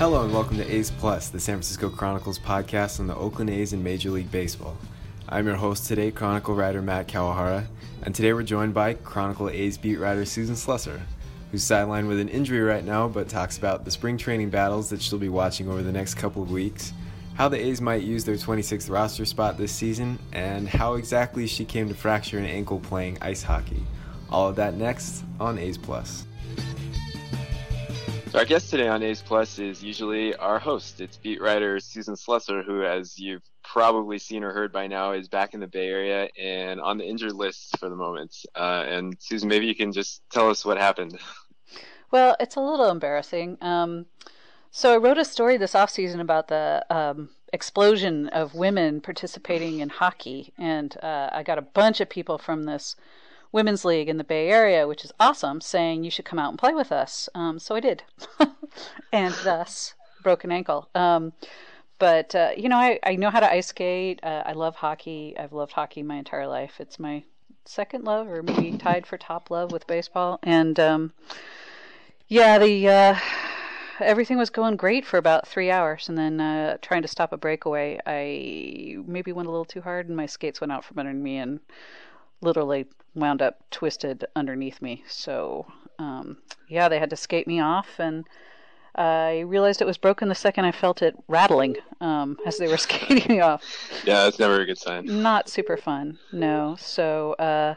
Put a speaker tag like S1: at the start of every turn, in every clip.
S1: Hello and welcome to A's Plus, the San Francisco Chronicles podcast on the Oakland A's and Major League Baseball. I'm your host today, Chronicle writer Matt Kawahara, and today we're joined by Chronicle A's beat writer Susan Slusser, who's sidelined with an injury right now but talks about the spring training battles that she'll be watching over the next couple of weeks, how the A's might use their 26th roster spot this season, and how exactly she came to fracture an ankle playing ice hockey. All of that next on A's Plus. So our guest today on A's Plus is usually our host. It's beat writer Susan Slusser, who, as you've probably seen or heard by now, is back in the Bay Area and on the injured list for the moment. Uh, and Susan, maybe you can just tell us what happened.
S2: Well, it's a little embarrassing. Um, so I wrote a story this off season about the um, explosion of women participating in hockey, and uh, I got a bunch of people from this women's league in the Bay Area, which is awesome, saying you should come out and play with us. Um, so I did, and thus broken ankle. Um, but uh, you know, I, I know how to ice skate. Uh, I love hockey. I've loved hockey my entire life. It's my second love, or maybe tied for top love with baseball. And um, yeah, the uh, everything was going great for about three hours, and then uh, trying to stop a breakaway, I maybe went a little too hard, and my skates went out from under me and literally wound up twisted underneath me. So, um, yeah, they had to skate me off, and I realized it was broken the second I felt it rattling um, as they were skating me off.
S1: Yeah, that's never a good sign.
S2: Not super fun, no. So, uh,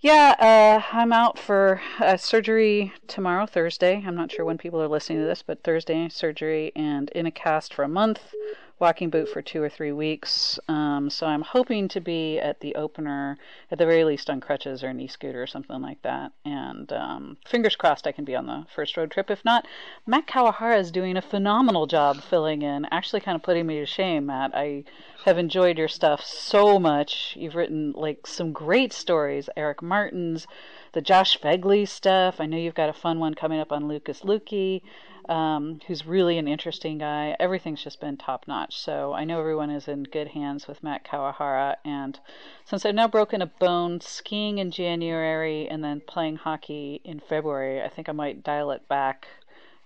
S2: yeah, uh, I'm out for uh, surgery tomorrow, Thursday. I'm not sure when people are listening to this, but Thursday surgery and in a cast for a month walking boot for two or three weeks. Um, so I'm hoping to be at the opener, at the very least on crutches or knee scooter or something like that. And um, fingers crossed I can be on the first road trip. If not, Matt Kawahara is doing a phenomenal job filling in, actually kind of putting me to shame, Matt. I have enjoyed your stuff so much. You've written like some great stories, Eric Martins', the Josh Phegley stuff. I know you've got a fun one coming up on Lucas Lukey, um, who's really an interesting guy. Everything's just been top notch. So I know everyone is in good hands with Matt Kawahara. And since I've now broken a bone skiing in January and then playing hockey in February, I think I might dial it back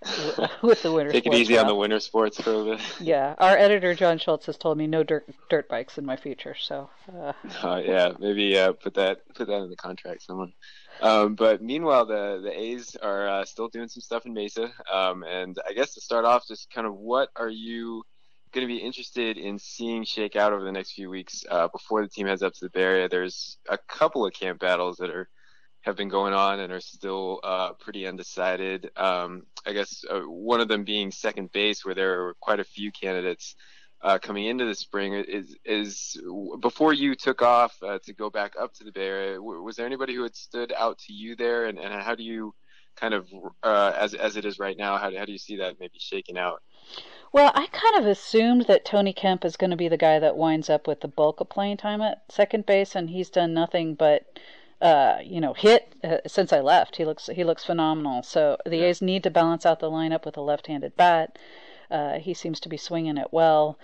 S2: with the winter.
S1: Take it easy on the winter sports for a bit.
S2: Yeah, our editor John Schultz has told me no dirt dirt bikes in my future. So. Uh,
S1: uh, yeah, maybe uh, put that put that in the contract, someone. Um, but meanwhile, the the A's are uh, still doing some stuff in Mesa. Um, and I guess to start off, just kind of what are you going to be interested in seeing shake out over the next few weeks uh, before the team heads up to the Bay Area? There's a couple of camp battles that are have been going on and are still uh, pretty undecided. Um, I guess uh, one of them being second base, where there are quite a few candidates uh, coming into the spring is is before you took off uh, to go back up to the Bay Area. Was there anybody who had stood out to you there, and, and how do you kind of uh, as as it is right now? How do, how do you see that maybe shaking out?
S2: Well, I kind of assumed that Tony Kemp is going to be the guy that winds up with the bulk of playing time at second base, and he's done nothing but uh, you know, hit uh, since I left. He looks he looks phenomenal. So the A's need to balance out the lineup with a left-handed bat. Uh, he seems to be swinging it well.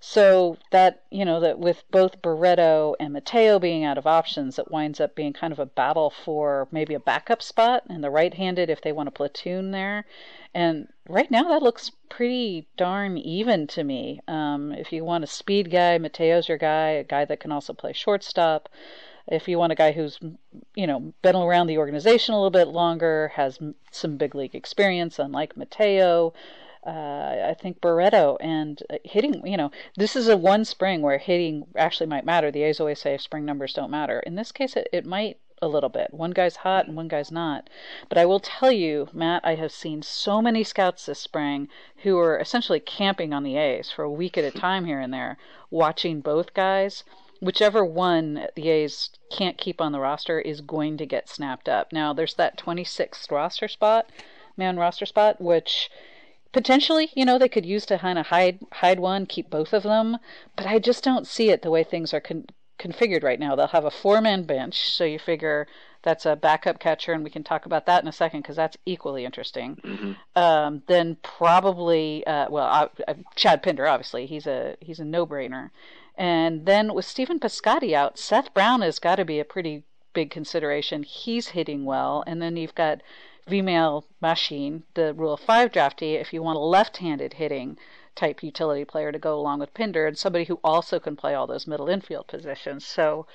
S2: So that you know that with both Barreto and Mateo being out of options, it winds up being kind of a battle for maybe a backup spot and the right-handed if they want a platoon there. And right now that looks pretty darn even to me. Um, if you want a speed guy, Mateo's your guy, a guy that can also play shortstop. If you want a guy who's, you know, been around the organization a little bit longer, has some big league experience, unlike Mateo, uh, I think Barreto and uh, hitting, you know, this is a one spring where hitting actually might matter. The A's always say spring numbers don't matter. In this case, it, it might a little bit. One guy's hot and one guy's not. But I will tell you, Matt, I have seen so many scouts this spring who are essentially camping on the A's for a week at a time here and there, watching both guys. Whichever one the A's can't keep on the roster is going to get snapped up. Now, there's that 26th roster spot, man roster spot, which potentially, you know, they could use to kind of hide hide one, keep both of them. But I just don't see it the way things are con- configured right now. They'll have a four man bench, so you figure that's a backup catcher, and we can talk about that in a second because that's equally interesting. Mm-hmm. Um, then probably, uh, well, uh, uh, Chad Pinder, obviously, he's a he's a no brainer. And then with Stephen Piscotty out, Seth Brown has got to be a pretty big consideration. He's hitting well, and then you've got Vimael Machín, the Rule of Five draftee, if you want a left-handed hitting type utility player to go along with Pinder and somebody who also can play all those middle infield positions. So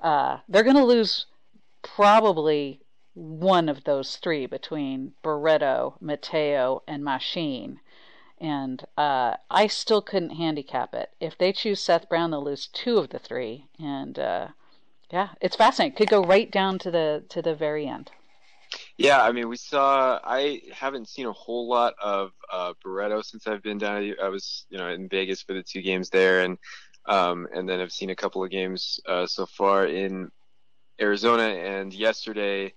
S2: uh, they're going to lose probably one of those three between Barreto, Mateo, and Machín. And uh, I still couldn't handicap it. If they choose Seth Brown, they'll lose two of the three. And uh, yeah, it's fascinating. Could go right down to the to the very end.
S1: Yeah, I mean, we saw. I haven't seen a whole lot of uh, Barreto since I've been down. I was, you know, in Vegas for the two games there, and um, and then I've seen a couple of games uh, so far in Arizona. And yesterday,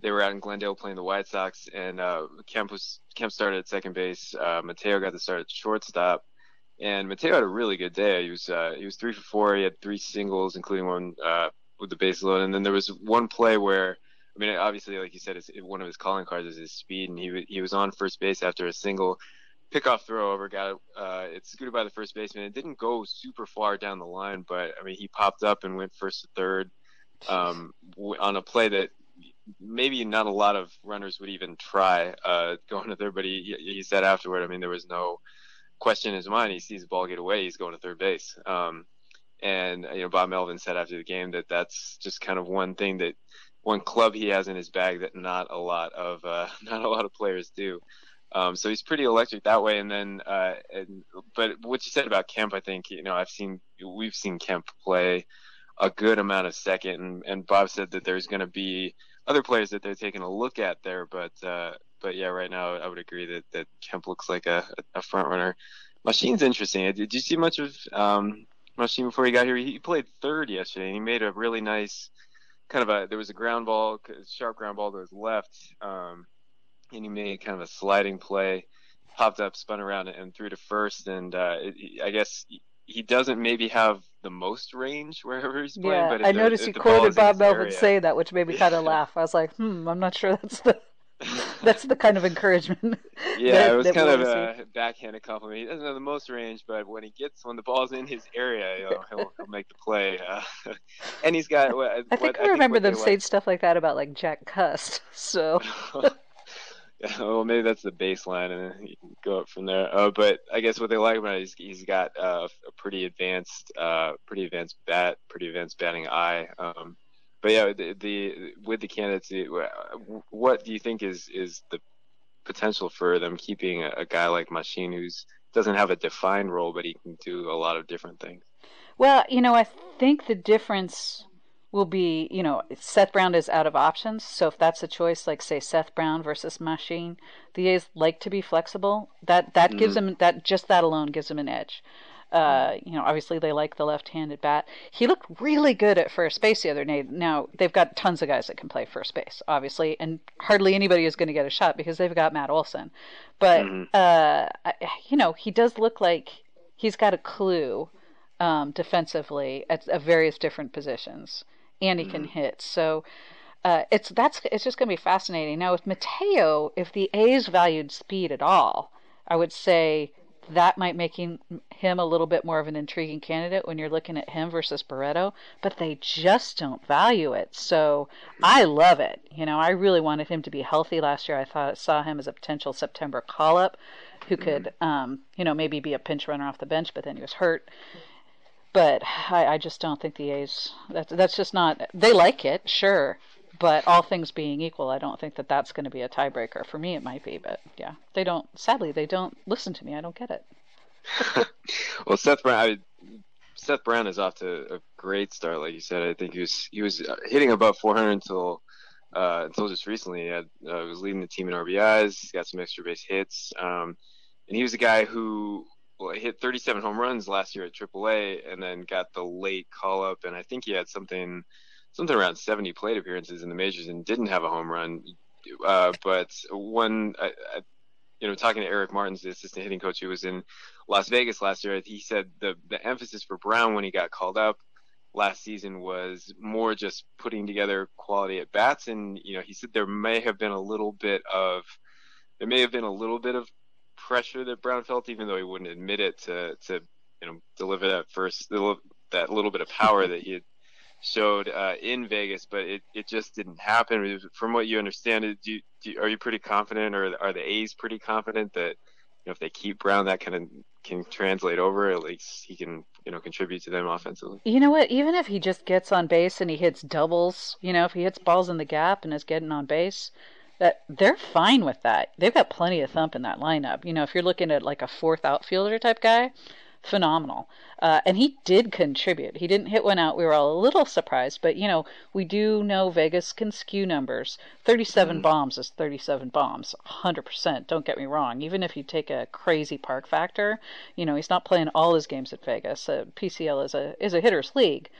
S1: they were out in Glendale playing the White Sox, and uh, Kemp was Kemp started at second base. Uh, Mateo got to start at shortstop, and Mateo had a really good day. He was uh, he was three for four. He had three singles, including one uh, with the base load, and then there was one play where. I mean, obviously, like you said, it's, one of his calling cards is his speed, and he he was on first base after a single pickoff throw over, got it. Uh, scooted by the first baseman. It didn't go super far down the line, but I mean, he popped up and went first to third um, on a play that maybe not a lot of runners would even try uh, going to third. But he, he said afterward, I mean, there was no question in his mind. He sees the ball get away, he's going to third base. Um, and you know, Bob Melvin said after the game that that's just kind of one thing that one club he has in his bag that not a lot of uh, not a lot of players do. Um, so he's pretty electric that way. And then, uh, and, but what you said about Kemp, I think, you know, I've seen, we've seen Kemp play a good amount of second. And, and Bob said that there's going to be other players that they're taking a look at there. But, uh, but yeah, right now I would agree that, that Kemp looks like a, a front runner. Machín's interesting. Did you see much of, um, Machín before he got here? He played third yesterday and he made a really nice kind of a, there was a ground ball, sharp ground ball to his left. Um, and he made kind of a sliding play, popped up, spun around, and threw to first. And uh, it, I guess he doesn't maybe have the most range wherever he's playing.
S2: Yeah,
S1: but
S2: I noticed you quoted Bob Melvin say that, which made me kind of laugh. I was like, hmm, I'm not sure that's the that's the kind of encouragement.
S1: Yeah,
S2: that,
S1: it was kind of a backhanded compliment. He doesn't have the most range, but when he gets when the ball's in his area, you know, he'll, he'll make the play. Uh, and he's got. What,
S2: I think
S1: what,
S2: I remember
S1: think
S2: them saying stuff like that about like Jack Cust. So.
S1: well, maybe that's the baseline, and then you can go up from there. Uh, but I guess what they like about it is he's got uh, a pretty advanced, uh, pretty advanced bat, pretty advanced batting eye. Um, but yeah, the, the with the candidates, what do you think is is the potential for them keeping a, a guy like Machín who's doesn't have a defined role, but he can do a lot of different things?
S2: Well, you know, I think the difference will be, you know, Seth Brown is out of options. So if that's a choice, like say Seth Brown versus Machín, the A's like to be flexible. That that mm-hmm. gives them that just that alone gives them an edge. Uh, you know, obviously they like the left-handed bat. He looked really good at first base the other night. Now they've got tons of guys that can play first base, obviously, and hardly anybody is going to get a shot because they've got Matt Olson. But mm-hmm. uh, you know, he does look like he's got a clue um, defensively at, at various different positions and he can mm-hmm. hit. So uh, it's that's it's just going to be fascinating. Now with Mateo, if the A's valued speed at all, I would say that might make him, him a little bit more of an intriguing candidate when you're looking at him versus Barreto, but they just don't value it. So I love it. You know, I really wanted him to be healthy last year. I thought saw him as a potential September call up who could mm-hmm. um, you know, maybe be a pinch runner off the bench, but then he was hurt. But I, I just don't think the A's. That's that's just not. They like it, sure, but all things being equal, I don't think that that's going to be a tiebreaker. For me, it might be, but yeah, they don't. Sadly, they don't listen to me. I don't get it.
S1: well, Seth Brown, I, Seth Brown is off to a great start, like you said. I think he was he was hitting above 400 until uh, until just recently. He had, uh, was leading the team in RBIs. He's got some extra base hits, um, and he was a guy who well, hit 37 home runs last year at AAA, and then got the late call up, and I think he had something something around 70 plate appearances in the majors and didn't have a home run. Uh, but when I, I, you know, talking to Eric Martins, the assistant hitting coach who was in Las Vegas last year, he said the the emphasis for Brown when he got called up last season was more just putting together quality at bats, and you know, he said there may have been a little bit of there may have been a little bit of pressure that Brown felt, even though he wouldn't admit it, to to you know deliver that first that little bit of power that he showed uh, in Vegas, but it, it just didn't happen. From what you understand, do you, do you, are you pretty confident, or are the A's pretty confident that you know, if they keep Brown, that kind of can translate over? At least he can you know contribute to them offensively.
S2: You know what? Even if he just gets on base and he hits doubles, you know, if he hits balls in the gap and is getting on base, that they're fine with that. They've got plenty of thump in that lineup. You know, if you're looking at like a fourth outfielder type guy, phenomenal. Uh, and he did contribute. He didn't hit one out. We were all a little surprised, but you know, we do know Vegas can skew numbers. 37 mm. bombs is 37 bombs, 100%. Don't get me wrong. Even if you take a crazy park factor, you know, he's not playing all his games at Vegas. Uh, PCL is a is a hitters league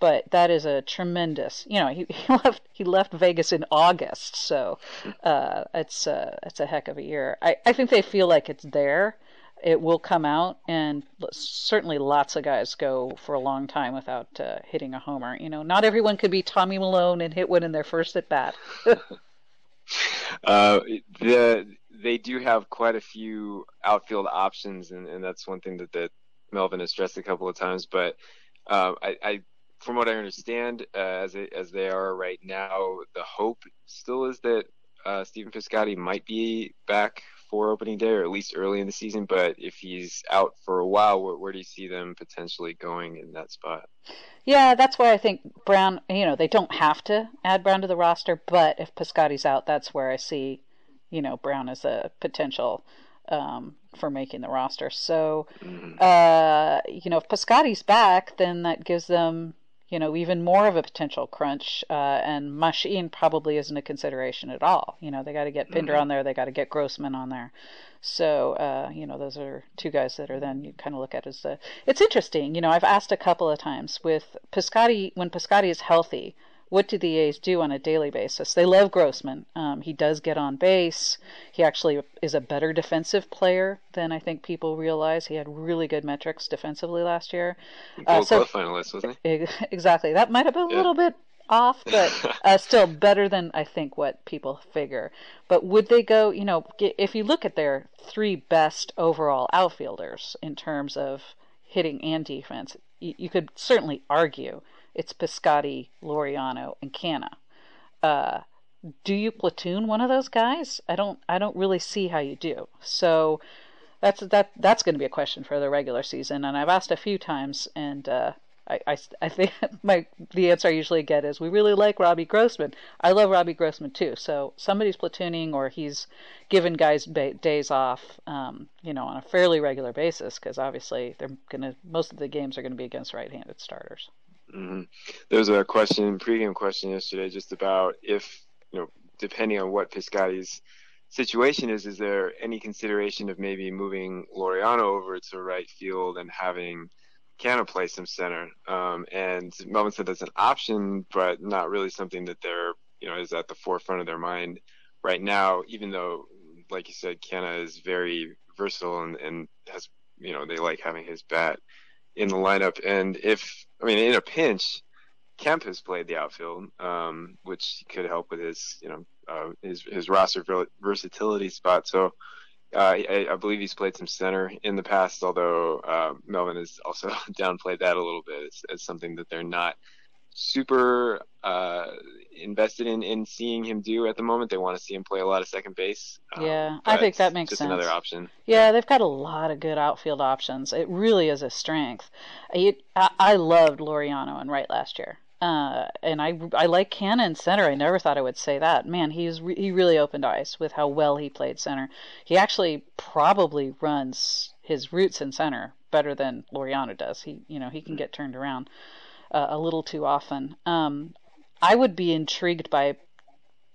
S2: but that is a tremendous. You know, he, he left he left Vegas in August, so uh, it's uh, it's a heck of a year. I I think they feel like it's there. It will come out, and certainly lots of guys go for a long time without uh, hitting a homer. You know, not everyone could be Tommy Milone and hit one in their first at bat.
S1: uh, the they do have quite a few outfield options, and, and that's one thing that, that Melvin has stressed a couple of times. But uh, I, I from what I understand, uh, as it, as they are right now, the hope still is that uh, Stephen Piscotty might be back for opening day, or at least early in the season. But if he's out for a while, where, where do you see them potentially going in that spot?
S2: Yeah, that's why I think Brown. You know, they don't have to add Brown to the roster, but if Piscotty's out, that's where I see, you know, Brown as a potential um, for making the roster. So, mm-hmm. uh, you know, if Piscotty's back, then that gives them you know, even more of a potential crunch. Uh, and Machín probably isn't a consideration at all. You know, they got to get Pinder mm-hmm. on there, they got to get Grossman on there. So, uh, you know, those are two guys that are then you kind of look at as the. It's interesting. You know, I've asked a couple of times with Piscotty, when Piscotty is healthy, what do the A's do on a daily basis? They love Grossman. Um, he does get on base. He actually is a better defensive player than I think people realize. He had really good metrics defensively last year.
S1: Uh, so, finalist, wasn't
S2: he? Exactly. That might have been a little bit off, but uh, still better than I think what people figure. But would they go? You know, if you look at their three best overall outfielders in terms of hitting and defense, you, you could certainly argue it's Piscotty, Laureano, and Canha. Uh, do you platoon one of those guys? I don't. I don't really see how you do. So that's that. That's going to be a question for the regular season, and I've asked a few times, and uh, I, I, I think my the answer I usually get is we really like Robbie Grossman. I love Robbie Grossman too. So somebody's platooning or he's given guys ba- days off, um, you know, on a fairly regular basis because obviously they're gonna most of the games are going to be against right-handed starters.
S1: Mm-hmm. There was a question, pregame question yesterday, just about if you know, depending on what Piscotty's situation is, is there any consideration of maybe moving Laureano over to right field and having Canha play some center? Um, and Melvin said that's an option, but not really something that they're you know is at the forefront of their mind right now. Even though, like you said, Canha is very versatile and, and has you know they like having his bat in the lineup. And if I mean in a pinch, Kemp has played the outfield, um, which could help with his you know uh, his his roster versatility spot. So. Uh, I, I, believe he's played some center in the past, although uh, Melvin has also downplayed that a little bit as, as something that they're not super uh, invested in in seeing him do at the moment. They want to see him play a lot of second base.
S2: Um, yeah, I think that makes
S1: just
S2: sense.
S1: another option.
S2: Yeah, they've got a lot of good outfield options. It really is a strength. I, I loved Laureano and right last year. Uh, and I, I like Cannon center. I never thought I would say that. Man, he's re- he really opened eyes with how well he played center. He actually probably runs his routes in center better than Laureano does. He, you know, he can get turned around uh, a little too often. Um, I would be intrigued by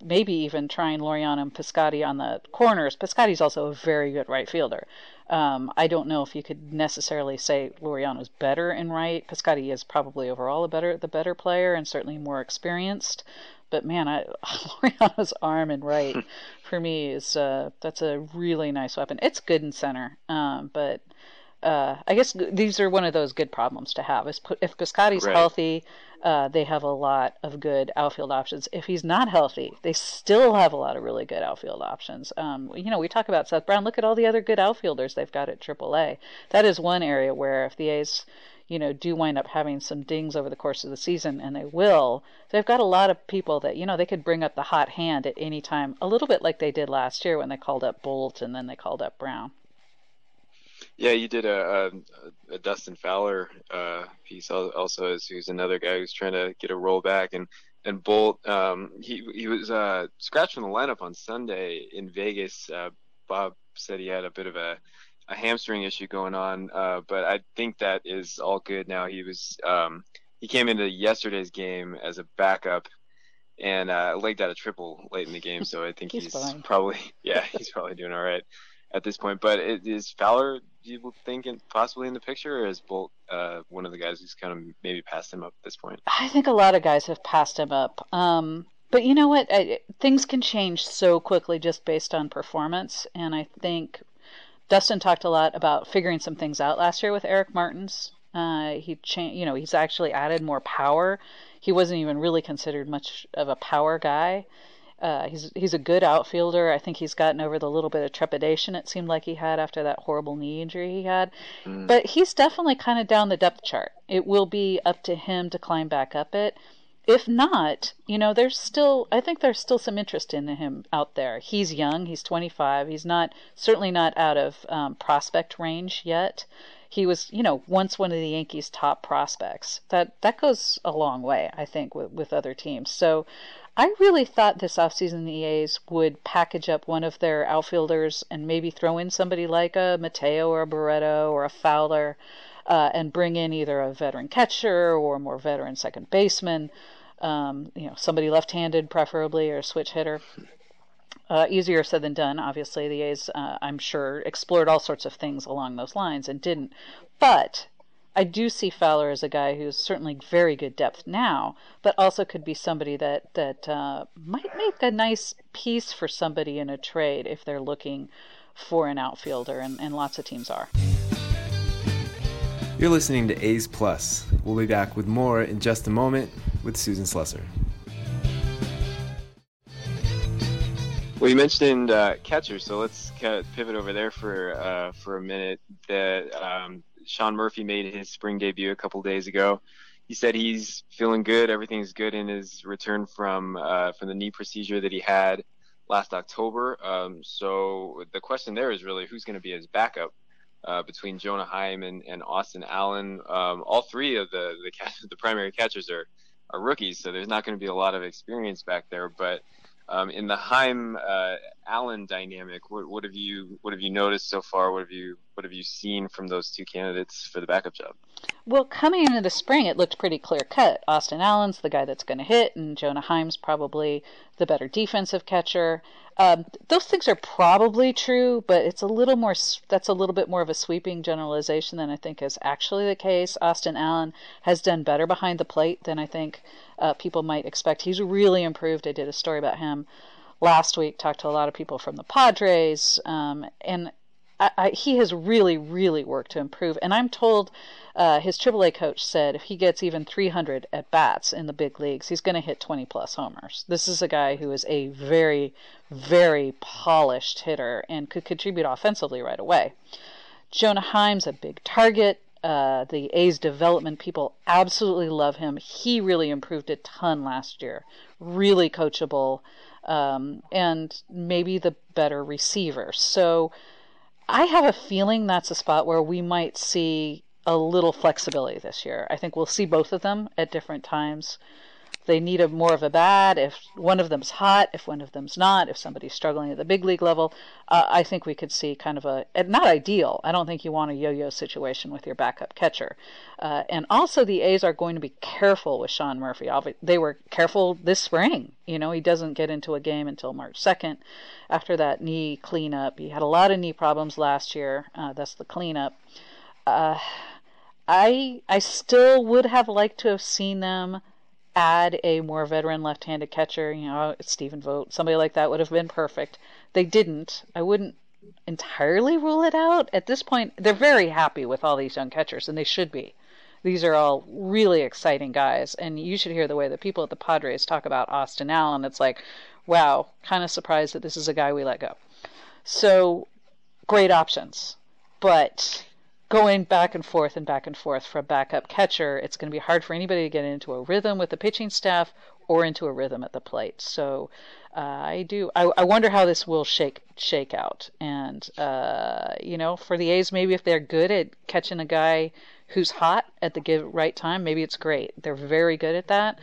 S2: maybe even trying Laureano and Piscotty on the corners. Piscotty's also a very good right fielder. Um, I don't know if you could necessarily say Laureano's better in right. Piscotty is probably overall a better the better player and certainly more experienced. But man, I, Laureano's arm and right for me is uh, that's a really nice weapon. It's good in center, um, but uh, I guess these are one of those good problems to have. Is if Piscotty's right. healthy, uh, they have a lot of good outfield options. If he's not healthy, they still have a lot of really good outfield options. Um, you know, we talk about Seth Brown. Look at all the other good outfielders they've got at AAA. That is one area where if the A's you know, do wind up having some dings over the course of the season, and they will. They've got a lot of people that, you know, they could bring up the hot hand at any time, a little bit like they did last year when they called up Bolt and then they called up Brown.
S1: Yeah, you did a, a, a Dustin Fowler uh, piece also, as who's another guy who's trying to get a role back, and and Bolt, um, he he was uh, scratched from the lineup on Sunday in Vegas. Uh, Bob said he had a bit of a a hamstring issue going on, uh, but I think that is all good now. He was um, he came into yesterday's game as a backup and uh, legged out a triple late in the game, so I think he's, he's probably yeah he's probably doing all right at this point. But is Fowler do you think possibly in the picture, or is Bolt uh, one of the guys who's kind of maybe passed him up at this point?
S2: I think a lot of guys have passed him up. Um, but you know what? I, things can change so quickly just based on performance, and I think Dustin talked a lot about figuring some things out last year with Eric Martins. Uh, he changed, you know, he's actually added more power. He wasn't even really considered much of a power guy. Uh, he's he's a good outfielder. I think he's gotten over the little bit of trepidation it seemed like he had after that horrible knee injury he had. Mm. But he's definitely kind of down the depth chart. It will be up to him to climb back up it if not, you know, there's still, I think there's still some interest in him out there. He's young, he's 25, he's not, certainly not out of um, prospect range yet. He was, you know, once one of the Yankees' top prospects. That that goes a long way, I think, with, with other teams. So I really thought this offseason the A's would package up one of their outfielders and maybe throw in somebody like a Mateo or a Barreto or a Fowler uh, and bring in either a veteran catcher or a more veteran second baseman um, you know, somebody left-handed preferably or a switch hitter. Uh, easier said than done. Obviously, the A's, uh, I'm sure, explored all sorts of things along those lines and didn't. But I do see Fowler as a guy who's certainly very good depth now, but also could be somebody that that uh, might make a nice piece for somebody in a trade if they're looking for an outfielder, and, and lots of teams are.
S3: You're listening to A's Plus. We'll be back with more in just a moment with Susan Slusser.
S1: Well, you mentioned uh, catcher, so let's kind of pivot over there for uh, for a minute. That um, Sean Murphy made his spring debut a couple days ago. He said he's feeling good. Everything's good in his return from uh, from the knee procedure that he had last October. Um, so the question there is really who's going to be his backup uh, between Jonah Heim and, and Austin Allen. Um, all three of the the, catch, the primary catchers are are rookies, so there's not going to be a lot of experience back there. But um, in the Heim uh, Allen dynamic, what, what, have you what have you noticed so far? What have you what have you seen from those two candidates for the backup job?
S2: Well, coming into the spring, it looked pretty clear cut. Austin Allen's the guy that's going to hit, and Jonah Heim's probably the better defensive catcher. Um, those things are probably true, but it's a little more. That's a little bit more of a sweeping generalization than I think is actually the case. Austin Allen has done better behind the plate than I think uh, people might expect. He's really improved. I did a story about him last week. Talked to a lot of people from the Padres, um, and I, I, he has really, really worked to improve. And I'm told uh, his AAA coach said if he gets even 300 at bats in the big leagues, he's going to hit 20 plus homers. This is a guy who is a very, very polished hitter and could contribute offensively right away. Jonah Heim's a big target. Uh, the A's development people absolutely love him. He really improved a ton last year. Really coachable, um, and maybe the better receiver. So I have a feeling that's a spot where we might see a little flexibility this year. I think we'll see both of them at different times. They need a more of a bat. If one of them's hot, if one of them's not, if somebody's struggling at the big league level, uh, I think we could see kind of a not ideal. I don't think you want a yo-yo situation with your backup catcher. Uh, and also, the A's are going to be careful with Sean Murphy. They were careful this spring. You know, he doesn't get into a game until March 2nd. After that knee cleanup, he had a lot of knee problems last year. Uh, that's the cleanup. Uh, I I still would have liked to have seen them add a more veteran left-handed catcher. You know, Stephen Vogt, somebody like that would have been perfect. They didn't. I wouldn't entirely rule it out. At this point, they're very happy with all these young catchers, and they should be. These are all really exciting guys, and you should hear the way the people at the Padres talk about Austin Allen. It's like, wow, kind of surprised that this is a guy we let go. So, great options. But going back and forth and back and forth for a backup catcher, it's going to be hard for anybody to get into a rhythm with the pitching staff or into a rhythm at the plate. So uh, I do. I, I, wonder how this will shake shake out. And uh, you know, for the A's, maybe if they're good at catching a guy who's hot at the give, right time, maybe it's great. They're very good at that.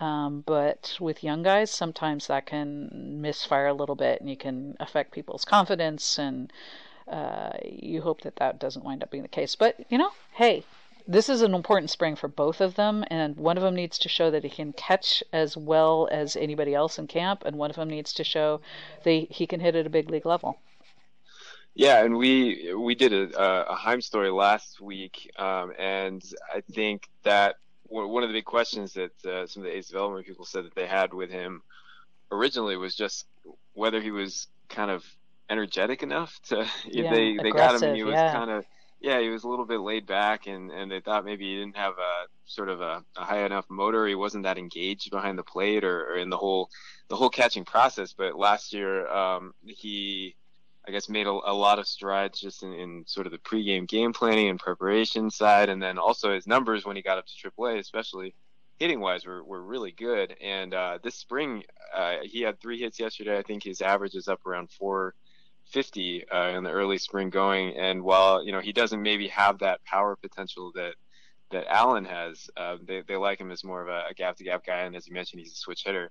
S2: Um, but with young guys, sometimes that can misfire a little bit, and you can affect people's confidence and uh, you hope that that doesn't wind up being the case. But, you know, hey, this is an important spring for both of them, and one of them needs to show that he can catch as well as anybody else in camp, and one of them needs to show that he can hit at a big league level.
S1: Yeah, and we we did a, a Heim story last week, um, and I think that one of the big questions that uh, some of the A's development people said that they had with him originally was just whether he was kind of energetic enough to yeah, they they got him and he was yeah. kind of yeah he was a little bit laid back and and they thought maybe he didn't have a sort of a, a high enough motor he wasn't that engaged behind the plate or, or in the whole the whole catching process but last year um, he I guess made a, a lot of strides just in, in, sort of the pregame game planning and preparation side, and then also his numbers when he got up to AAA, especially hitting wise, were, were really good. And uh, this spring, uh, he had three hits yesterday. I think his average is up around four 50 uh, in the early spring going. And while you know he doesn't maybe have that power potential that that Allen has, uh, they they like him as more of a, gap to gap guy. And as you mentioned, he's a switch hitter.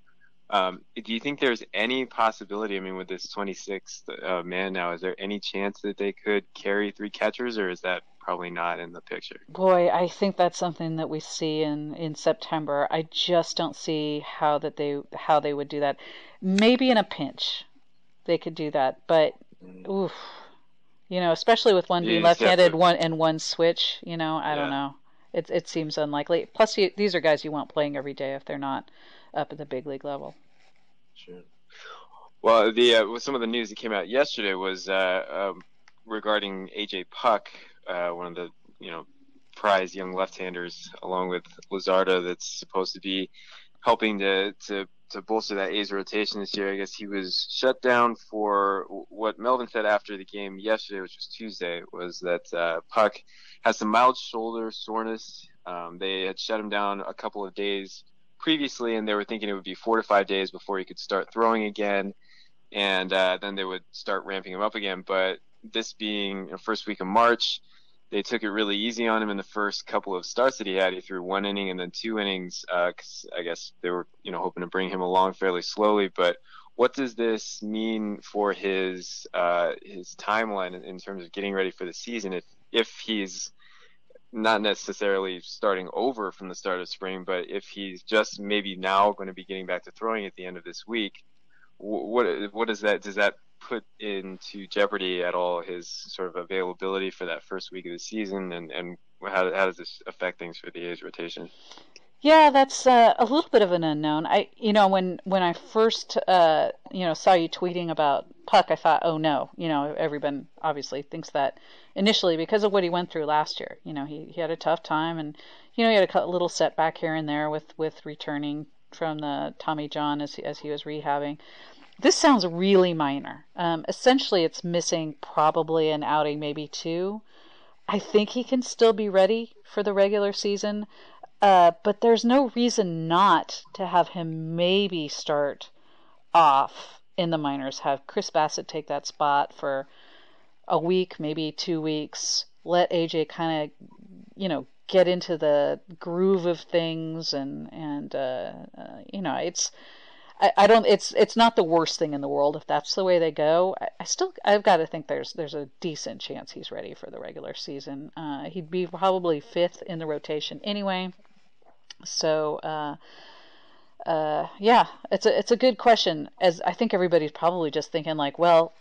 S1: Um, do you think there's any possibility? I mean, with this 26th uh, man now, is there any chance that they could carry three catchers, or is that probably not in the picture?
S2: Boy, I think that's something that we see in in September. I just don't see how that they how they would do that. Maybe in a pinch, they could do that, but oof, you know, especially with one being left-handed, one and one switch. You know, I yeah. don't know. It it seems unlikely. Plus, you, these are guys you want playing every day if they're not up at the big league level.
S1: Sure. Well, the uh, some of the news that came out yesterday was uh, um, regarding AJ Puk, uh, one of the you know prize young left-handers, along with Luzardo, that's supposed to be helping to to to bolster that A's rotation this year. I guess he was shut down for what Melvin said after the game yesterday, which was Tuesday, was that uh, Puk has some mild shoulder soreness. Um, they had shut him down a couple of days previously, and they were thinking it would be four to five days before he could start throwing again, and uh, then they would start ramping him up again. But this being the first week of March, they took it really easy on him in the first couple of starts that he had. He threw one inning and then two innings because uh, I guess they were you know hoping to bring him along fairly slowly. But what does this mean for his uh, his timeline in, in terms of getting ready for the season? If if he's not necessarily starting over from the start of spring, but if he's just maybe now going to be getting back to throwing at the end of this week, what what does that does that put into jeopardy at all his sort of availability for that first week of the season, and and how how does this affect things for the A's rotation?
S2: Yeah, that's uh, a little bit of an unknown. I, you know, when when I first, uh, you know, saw you tweeting about Puk, I thought, oh no, you know, everyone obviously thinks that initially because of what he went through last year. You know, he he had a tough time, and you know, he had a little setback here and there with with returning from the Tommy John as as he was rehabbing. This sounds really minor. Um, essentially, it's missing probably an outing, maybe two. I think he can still be ready for the regular season, uh, but there's no reason not to have him maybe start off in the minors. Have Chris Bassitt take that spot for a week, maybe two weeks. Let AJ kind of, you know, get into the groove of things, and and uh, uh, you know, it's I, I don't. It's it's not the worst thing in the world if that's the way they go. I, I still I've got to think there's there's a decent chance he's ready for the regular season. Uh, he'd be probably fifth in the rotation anyway. So. Uh, uh, yeah, it's a it's a good question. As I think everybody's probably just thinking like, well,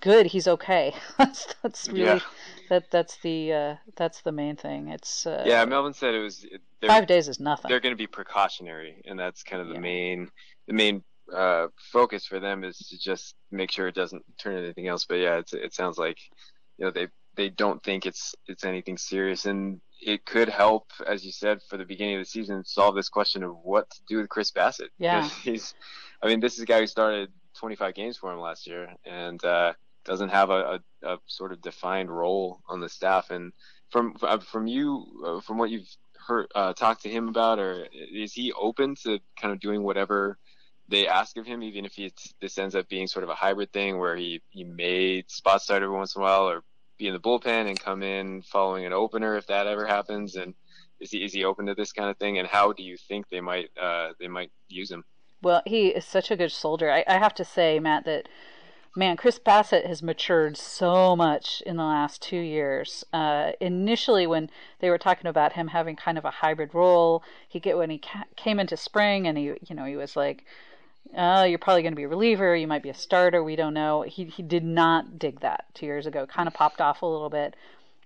S2: good, he's okay. that's that's really yeah. that that's the uh, that's the main thing. It's uh,
S1: yeah. Melvin said it was
S2: five days is nothing.
S1: They're going to be precautionary, and that's kind of the yeah. main the main uh, focus for them is to just make sure it doesn't turn into anything else. But yeah, it sounds like you know they they don't think it's it's anything serious, and it could help, as you said, for the beginning of the season, solve this question of what to do with Chris Bassitt.
S2: Yeah,
S1: he's, I mean, this is a guy who started 25 games for him last year, and uh, doesn't have a, a, a, sort of defined role on the staff. And from from you, uh, from what you've heard, uh, talked to him about, or is he open to kind of doing whatever? They ask of him, even if he, this ends up being sort of a hybrid thing where he, he may spot start every once in a while or be in the bullpen and come in following an opener if that ever happens? And is he is he open to this kind of thing? And how do you think they might uh, they might use him?
S2: Well, he is such a good soldier. I, I have to say, Matt, that man, Chris Bassitt has matured so much in the last two years. Uh, initially, when they were talking about him having kind of a hybrid role, he get when he ca- came into spring and he, you know, he was like, "Oh, you're probably going to be a reliever. You might be a starter. We don't know." He he did not dig that two years ago. Kind of popped off a little bit.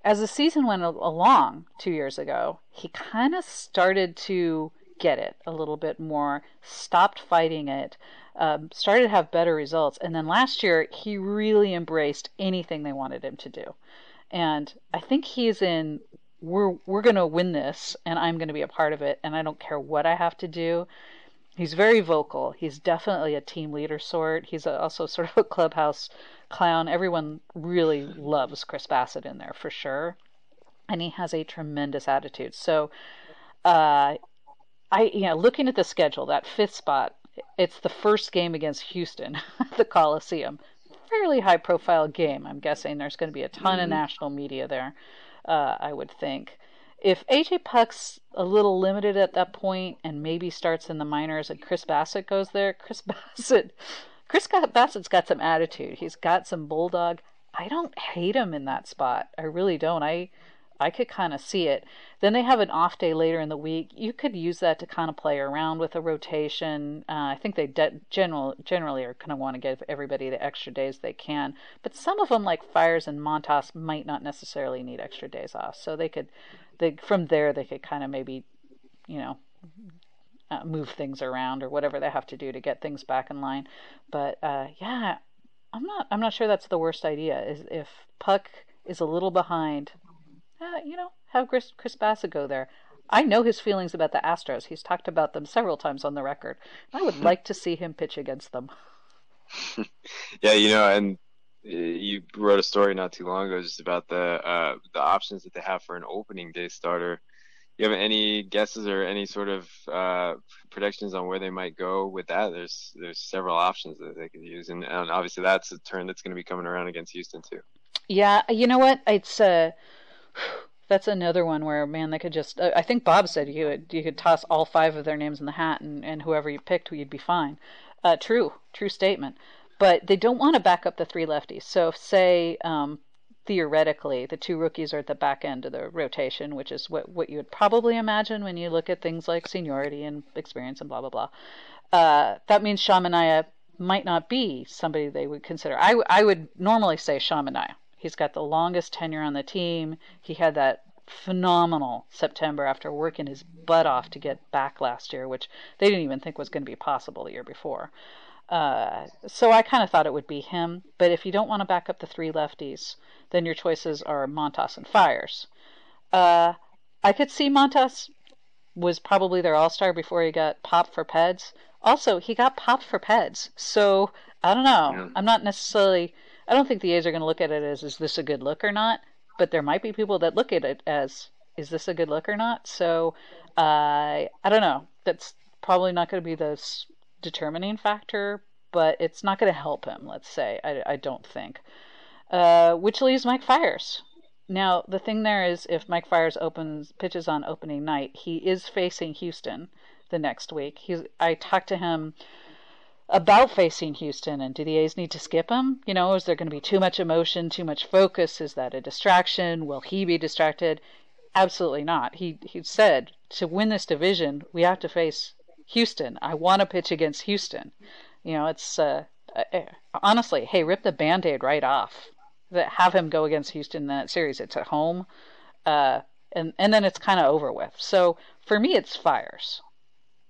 S2: As the season went along two years ago, he kind of started to get it a little bit more, stopped fighting it, um, started to have better results. And then last year, he really embraced anything they wanted him to do. And I think he's in, we're, we're going to win this, and I'm going to be a part of it, and I don't care what I have to do. He's very vocal. He's definitely a team leader sort. He's also sort of a clubhouse clown. Everyone really loves Chris Bassitt in there for sure. And he has a tremendous attitude. So, uh, I you know looking at the schedule, that fifth spot, it's the first game against Houston, the Coliseum. Fairly high profile game. I'm guessing there's going to be a ton mm-hmm. of national media there. Uh, I would think. If AJ Puk's a little limited at that point and maybe starts in the minors and Chris Bassitt goes there, Chris Bassitt, Chris Bassitt's got some attitude. He's got some bulldog. I don't hate him in that spot. I really don't. I I could kind of see it. Then they have an off day later in the week. You could use that to kind of play around with a rotation. Uh, I think they de- general, generally are going to want to give everybody the extra days they can. But some of them, like Fiers and Montas, might not necessarily need extra days off. So they could, they from there they could kind of maybe, you know, uh, move things around or whatever they have to do to get things back in line. But uh, yeah, I'm not I'm not sure that's the worst idea. Is if Puk is a little behind uh, you know, have Chris, Chris Bassitt go there. I know his feelings about the Astros. He's talked about them several times on the record. I would like to see him pitch against them.
S1: yeah, you know, and you wrote a story not too long ago just about the uh, the options that they have for an opening day starter. You have any guesses or any sort of uh, predictions on where they might go with that? There's there's several options that they could use, and, and obviously that's a turn that's going to be coming around against Houston too.
S2: Yeah, you know what? It's uh, that's another one where man, they could just. I think Bob said you could you could toss all five of their names in the hat, and, and whoever you picked, you'd be fine. Uh, true, true statement. But they don't want to back up the three lefties. So say um, theoretically the two rookies are at the back end of the rotation, which is what what you would probably imagine when you look at things like seniority and experience and blah blah blah. Uh, that means Sean Manaea might not be somebody they would consider. I would normally say Sean Manaea. He's got the longest tenure on the team. He had that phenomenal September after working his butt off to get back last year, which they didn't even think was going to be possible the year before. Uh, so I kind of thought it would be him. But if you don't want to back up the three lefties, then your choices are Montas and Fiers. Uh, I could see Montas was probably their all star before he got popped for Peds. Also, he got popped for Peds. So I don't know. Yeah. I'm not necessarily I don't think the A's are going to look at it as is this a good look or not, but there might be people that look at it as is this a good look or not. So uh, I don't know. That's probably not going to be the determining factor, but it's not going to help him. Let's say I, I don't think. Uh, which leaves Mike Fiers. Now the thing there is, if Mike Fiers opens pitches on opening night, he is facing Houston the next week. He's I talked to him about facing Houston and do the A's need to skip him? You know, is there going to be too much emotion, too much focus? Is that a distraction? Will he be distracted? Absolutely not. He he said to win this division, we have to face Houston. I want to pitch against Houston. You know, it's uh, honestly, hey, rip the band-aid right off. Have him go against Houston in that series. It's at home. Uh, and and then it's kind of over with. So for me, it's Fiers.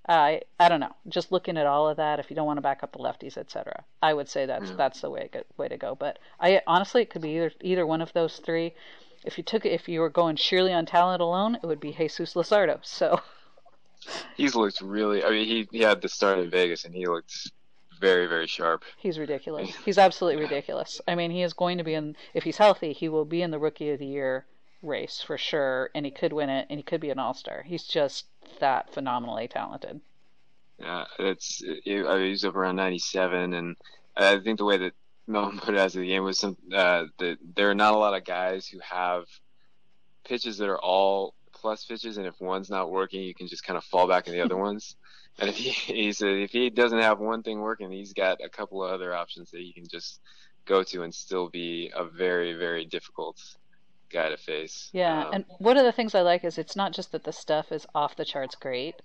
S2: I I don't know. Just looking at all of that, if you don't want to back up the lefties, etc., I would say that's
S1: Yeah.
S2: that's the way way to go. But I honestly, it could be either either one of those three. If you took if you were going sheerly on talent alone, it would be Jesus Luzardo. So
S1: He's looked really. I mean, he he had the start in Vegas, and he looked very very sharp.
S2: he's ridiculous. He's absolutely ridiculous. I mean, he is going to be in if he's healthy, he will be in the Rookie of the Year race for sure, and he could win it, and he could be an All Star. He's just that phenomenally talented.
S1: Yeah, it's. It, I mean, he's up around 97, and I think the way that Melvin put it as the game was some uh, that there are not a lot of guys who have pitches that are all plus pitches, and if one's not working, you can just kind of fall back in the other ones. And if he, he said if he doesn't have one thing working, he's got a couple of other options that he can just go to and still be a very very difficult guy to face.
S2: Yeah,
S1: Um,
S2: and one of the things I like is it's not just that the stuff is off the charts great.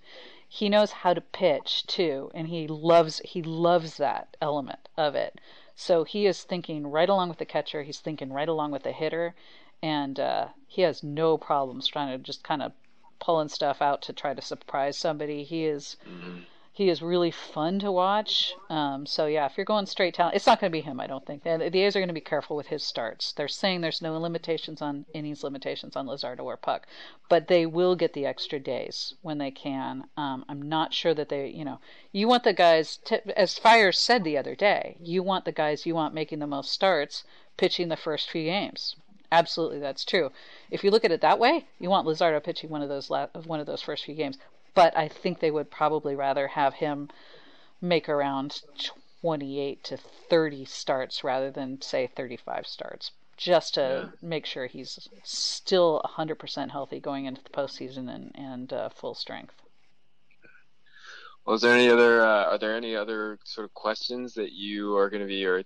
S2: He knows how to pitch too, and he loves he loves that element of it. So he is thinking right along with the catcher. He's thinking right along with the hitter, and uh, he has no problems trying to just kind of pulling stuff out to try to surprise somebody. He is he is really fun to watch. Um, so yeah, if you're going straight talent, it's not going to be him. I don't think. And the A's are going to be careful with his starts. They're saying there's no limitations on innings limitations on Luzardo or Puk, but they will get the extra days when they can. Um, I'm not sure that they, you know, you want the guys, to, as Fiers said the other day, you want the guys you want making the most starts pitching the first few games. Absolutely, that's true. If you look at it that way, you want Luzardo pitching one of those la- one of those first few games. But I think they would probably rather have him make around 28 to 30 starts rather than say 35 starts, just to make sure he's still 100% healthy going into the postseason and and uh, full strength.
S1: Well, is there any other? Uh, are there any other sort of questions that you are going to be, or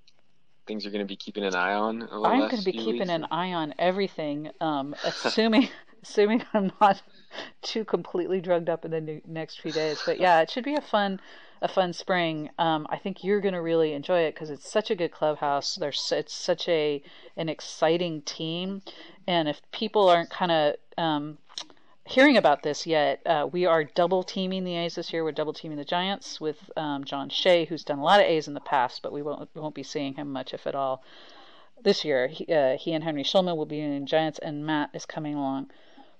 S1: things you're going to be keeping an eye on?
S2: I'm going to be keeping
S1: weeks?
S2: an eye on everything, um, assuming assuming I'm not too completely drugged up in the new, next few days. But yeah, it should be a fun a fun spring. Um, I think you're going to really enjoy it because it's such a good clubhouse. There's it's such a an exciting team, and if people aren't kind of um, hearing about this yet, uh, we are double teaming the A's this year. We're double teaming the Giants with um, John Shea, who's done a lot of A's in the past, but we won't won't be seeing him much, if at all, this year. He, uh, he and Henry Schulman will be in Giants, and Matt is coming along.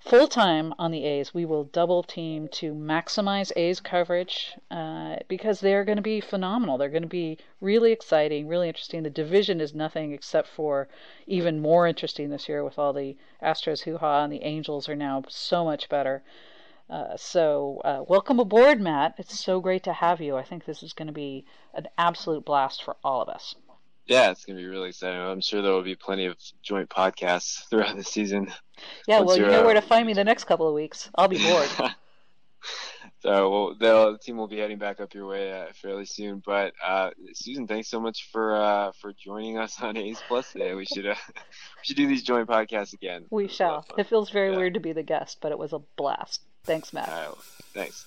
S2: Full time on the A's, we will double team to maximize A's coverage uh, because they're going to be phenomenal. They're going to be really exciting, really interesting. The division is nothing except for even more interesting this year with all the Astros hoo ha, and the Angels are now so much better. Uh, so, uh, welcome aboard, Matt. It's so great to have you. I think this is going to be an absolute blast for all of us.
S1: Yeah, it's going to be really exciting. I'm sure there will be plenty of joint podcasts throughout the season.
S2: Yeah,
S1: Once
S2: well, you
S1: you're,
S2: know
S1: uh,
S2: where to find me the next couple of weeks. I'll be bored.
S1: so well, the, the team will be heading back up your way uh, fairly soon. But uh, Susan, thanks so much for uh, for joining us on A's Plus today. We should uh, we should do these joint podcasts again.
S2: we
S1: It was a lot
S2: shall. It feels very
S1: Yeah.
S2: weird to be the guest, but it was a blast. Thanks, Matt.
S1: All right, thanks.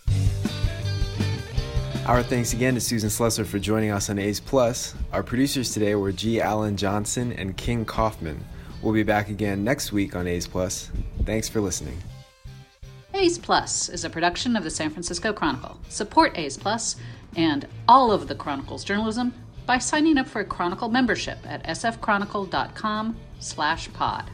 S3: Our thanks again to Susan Slusser for joining us on A's Plus. Our producers today were G. Allen Johnson and King Kaufman. We'll be back again next week on A's Plus. Thanks for listening.
S2: A's Plus is a production of the San Francisco Chronicle. Support A's Plus and all of the Chronicle's journalism by signing up for a Chronicle membership at sfchronicle.com/pod.